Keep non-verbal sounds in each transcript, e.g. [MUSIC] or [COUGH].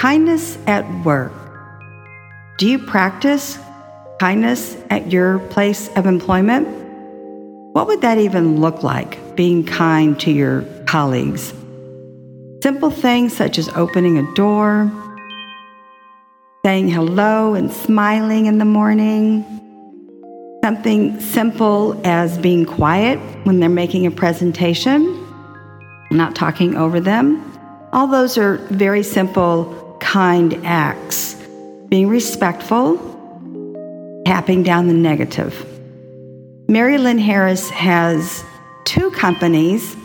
Kindness at work. Do you practice kindness at your place of employment? What would that even look like, being kind to your colleagues? Simple things such as opening a door, saying hello and smiling in the morning, something simple as being quiet when they're making a presentation, not talking over them. All those are very simple, kind acts. Being respectful, tapping down the negative. Mari-Lynn Harris has two companies.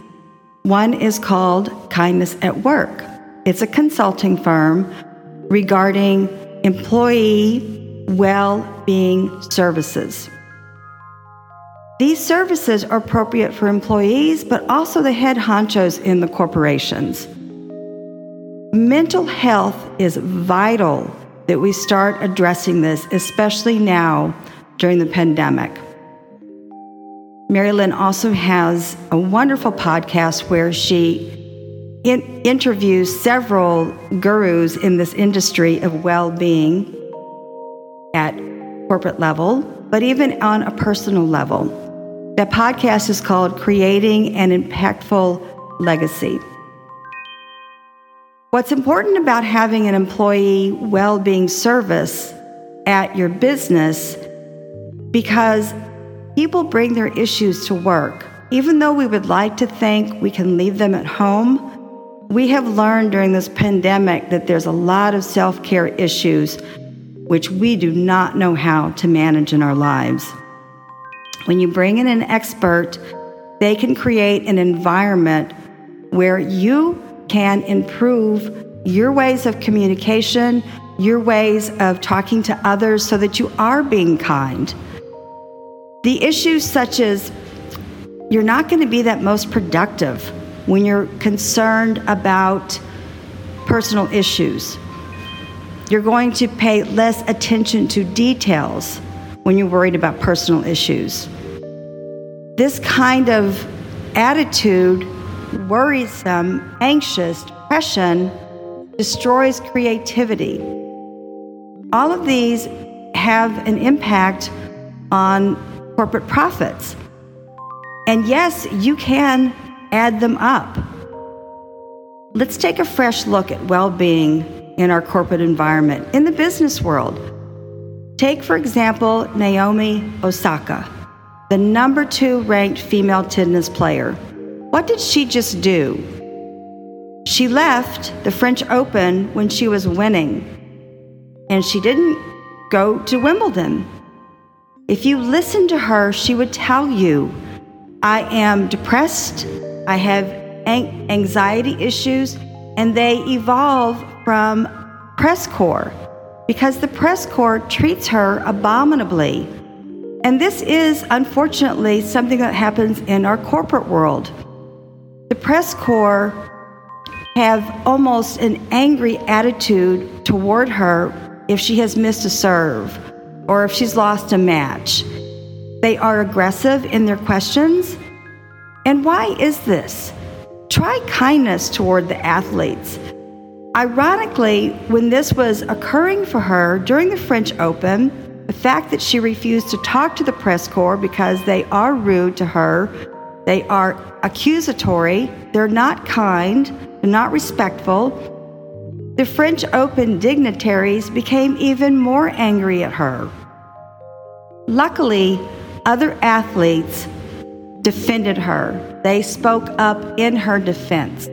One is called Kindness at Work. It's a consulting firm regarding employee well being services. These services are appropriate for employees, but also the head honchos in the corporations. Mental health is vital that we start addressing this, especially now during the pandemic. Mari-Lynn also has a wonderful podcast where she in- interviews several gurus in this industry of well being at corporate level, but even on a personal level. That podcast is called Creating an Impactful Legacy. What's important about having an employee well being service at your business because people bring their issues to work. Even though we would like to think we can leave them at home, we have learned during this pandemic that there's a lot of self care issues which we do not know how to manage in our lives. When you bring in an expert, they can create an environment where you can improve your ways of communication, your ways of talking to others so that you are being kind. The issues such as you're not going to be that most productive when you're concerned about personal issues. You're going to pay less attention to details when you're worried about personal issues. This kind of attitude, worrisome, anxious, depression, destroys creativity. All of these have an impact on corporate profits. And yes, you can add them up. Let's take a fresh look at well being in our corporate environment, in the business world. Take, for example, Naomi Osaka, the number two ranked female tennis player. What did she just do? She left the French Open when she was winning, and she didn't go to Wimbledon. If you listen to her, she would tell you, I am depressed, I have anxiety issues, and they evolve from press corps because the press corps treats her abominably. And this is unfortunately something that happens in our corporate world. The press corps have almost an angry attitude toward her if she has missed a serve or if she's lost a match. They are aggressive in their questions. And why is this? Try kindness toward the athletes. Ironically, when this was occurring for her during the French Open, the fact that she refused to talk to the press corps because they are rude to her, they are accusatory, they're not kind, they're not respectful, the French Open dignitaries became even more angry at her. Luckily, other athletes defended her. They spoke up in her defense.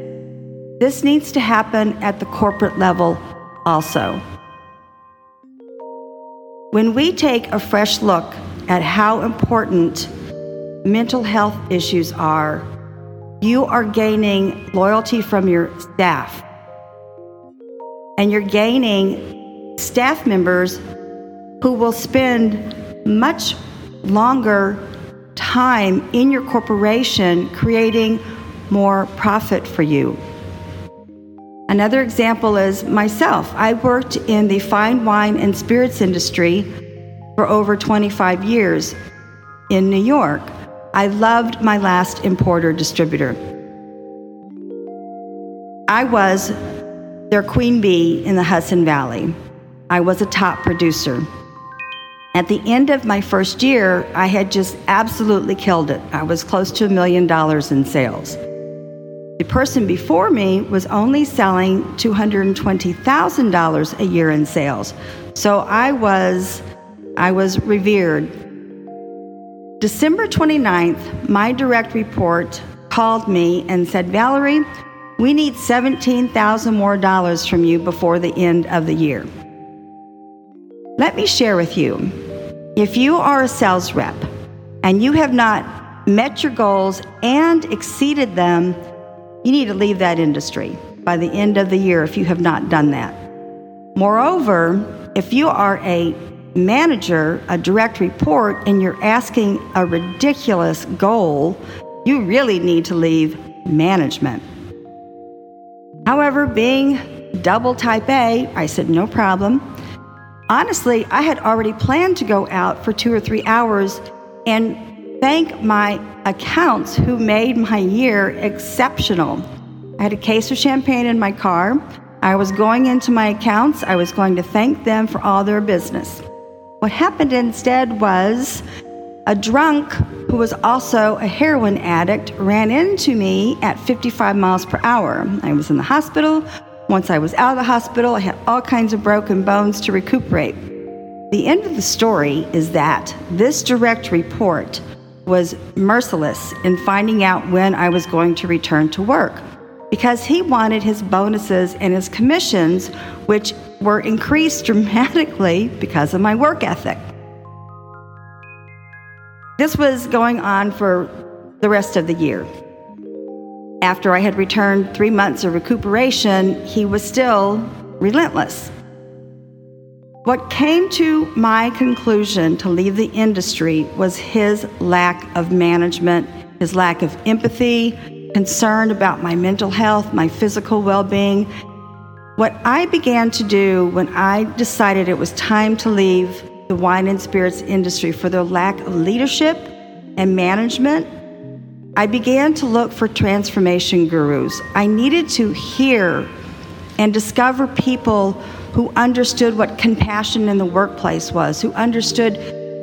This needs to happen at the corporate level also. When we take a fresh look at how important mental health issues are, you are gaining loyalty from your staff. And you're gaining staff members who will spend much longer time in your corporation creating more profit for you. Another example is myself. I worked in the fine wine and spirits industry for over 25 years in New York. I loved my last importer distributor. I was their queen bee in the Hudson Valley. I was a top producer. At the end of my first year, I had just absolutely killed it. I was close to a million dollars in sales. The person before me was only selling $220,000 a year in sales. So I was I was revered. December 29th, my direct report called me and said, "Valerie, we need 17,000 more dollars from you before the end of the year." Let me share with you if you are a sales rep and you have not met your goals and exceeded them, you need to leave that industry by the end of the year if you have not done that. Moreover, if you are a manager, a direct report, and you're asking a ridiculous goal, you really need to leave management. However, being double type A, I said, no problem. Honestly, I had already planned to go out for two or three hours and thank my accounts who made my year exceptional. I had a case of champagne in my car. I was going into my accounts. I was going to thank them for all their business. What happened instead was a drunk who was also a heroin addict ran into me at 55 miles per hour. I was in the hospital once I was out of the hospital, I had all kinds of broken bones to recuperate. The end of the story is that this direct report was merciless in finding out when I was going to return to work because he wanted his bonuses and his commissions, which were increased dramatically because of my work ethic. This was going on for the rest of the year after I had returned three months of recuperation, he was still relentless. What came to my conclusion to leave the industry was his lack of management, his lack of empathy, concern about my mental health, my physical well being. What I began to do when I decided it was time to leave the wine and spirits industry for their lack of leadership and management I began to look for transformation gurus. I needed to hear and discover people who understood what compassion in the workplace was, who understood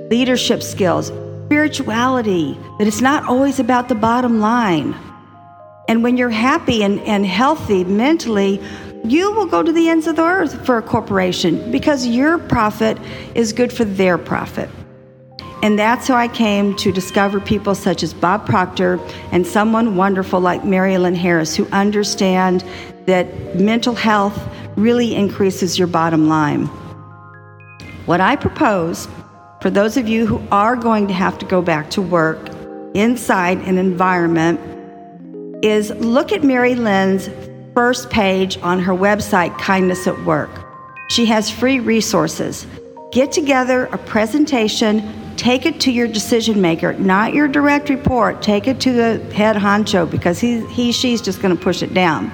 leadership skills, spirituality, that it's not always about the bottom line. And when you're happy and, and healthy mentally, you will go to the ends of the earth for a corporation because your profit is good for their profit. And that's how I came to discover people such as Bob Proctor and someone wonderful like Mari-Lynn Harris who understand that mental health really increases your bottom line. What I propose for those of you who are going to have to go back to work inside an environment is look at Mari-Lynn's first page on her website, Kindness at Work. She has free resources. Get together a presentation take it to your decision maker, not your direct report. Take it to the head honcho because he, he she's just going to push it down.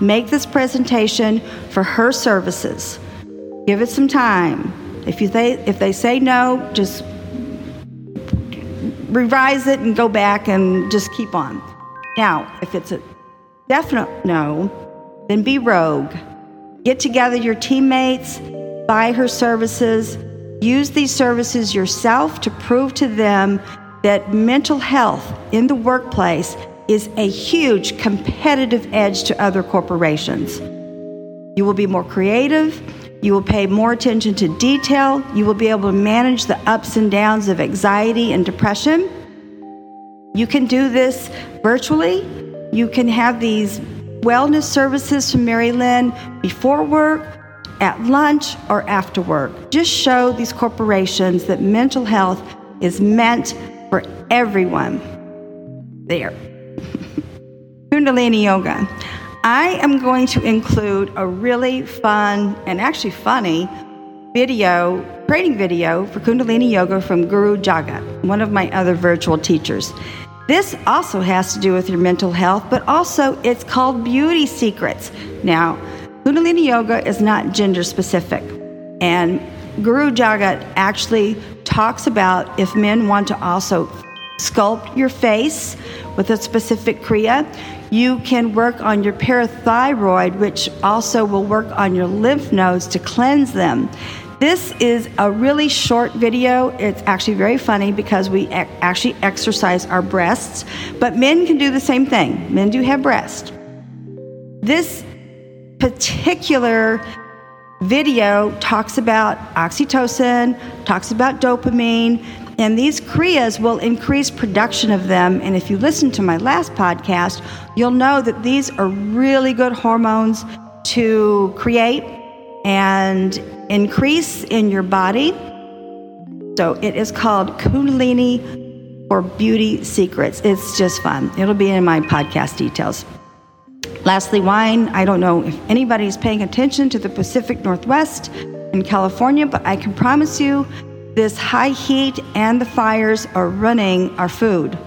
Make this presentation for her services. Give it some time. If you they, if they say no, just revise it and go back and just keep on. Now, if it's a definite no, then be rogue. Get together your teammates, buy her services, Use these services yourself to prove to them that mental health in the workplace is a huge competitive edge to other corporations. You will be more creative. You will pay more attention to detail. You will be able to manage the ups and downs of anxiety and depression. You can do this virtually. You can have these wellness services from Mari-Lynn before work, at lunch or after work. Just show these corporations that mental health is meant for everyone. There. [LAUGHS] Kundalini Yoga. I am going to include a really fun and actually funny video, training video for Kundalini Yoga from Guru Jagat, one of my other virtual teachers. This also has to do with your mental health, but also it's called Beauty Secrets. Now, Kundalini Yoga is not gender specific. And Guru Jagat actually talks about if men want to also sculpt your face with a specific Kriya. You can work on your parathyroid, which also will work on your lymph nodes to cleanse them. This is a really short video. It's actually very funny because we actually exercise our breasts, but men can do the same thing. Men do have breasts. This particular video talks about oxytocin, talks about dopamine, and these Kriyas will increase production of them. And if you listen to my last podcast, you'll know that these are really good hormones to create and increase in your body. So it is called Kundalini or Beauty Secrets. It's just fun. It'll be in my podcast details. Lastly, wine. I don't know if anybody's paying attention to the Pacific Northwest in California, but I can promise you this high heat and the fires are running our food.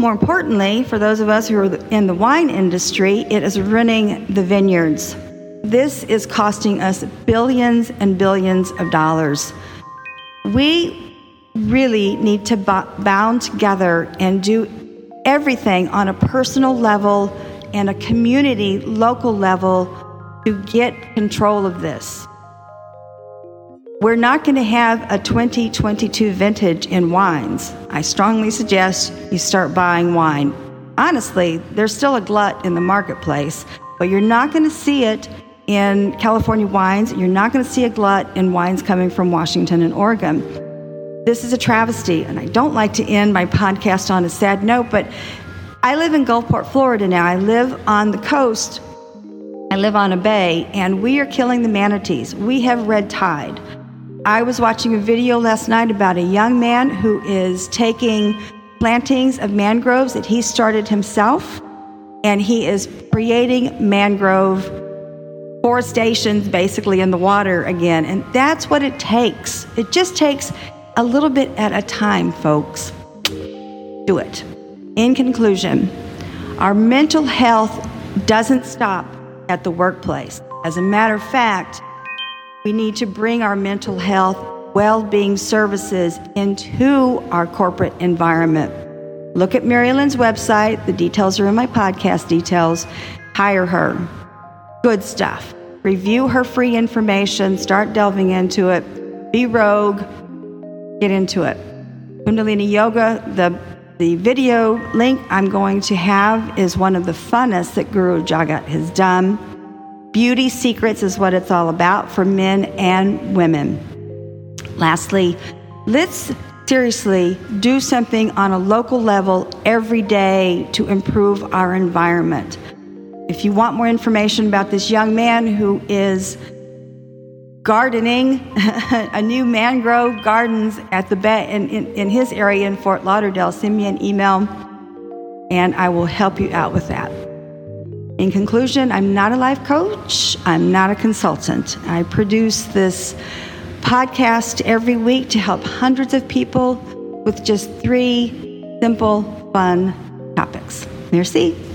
More importantly, for those of us who are in the wine industry, it is running the vineyards. This is costing us billions and billions of dollars. We really need to bound together and do everything on a personal level and a community local level to get control of this. We're not going to have a 2022 vintage in wines. I strongly suggest you start buying wine. Honestly, there's still a glut in the marketplace, but you're not going to see it in California wines. You're not going to see a glut in wines coming from Washington and Oregon. This is a travesty, and I don't like to end my podcast on a sad note, but I live in Gulfport, Florida now. I live on the coast. I live on a bay, and we are killing the manatees. We have red tide. I was watching a video last night about a young man who is taking plantings of mangroves that he started himself, and he is creating mangrove forestations basically in the water again. And that's what it takes. It just takes a little bit at a time, folks. Do it. In conclusion, our mental health doesn't stop at the workplace. As a matter of fact, we need to bring our mental health well being services into our corporate environment. Look at Mari-Lynn's website. The details are in my podcast details. Hire her good stuff. Review her free information, start delving into it, be rogue, get into it. Kundalini Yoga, the, the video link I'm going to have is one of the funnest that Guru Jagat has done. Beauty Secrets is what it's all about for men and women. Lastly, let's seriously do something on a local level every day to improve our environment. If you want more information about this young man who is gardening [LAUGHS] a new mangrove gardens at the bay in, in, in, his area in Fort Lauderdale, send me an email and I will help you out with that. In conclusion, I'm not a life coach, I'm not a consultant. I produce this podcast every week to help hundreds of people with just three simple, fun topics. Merci.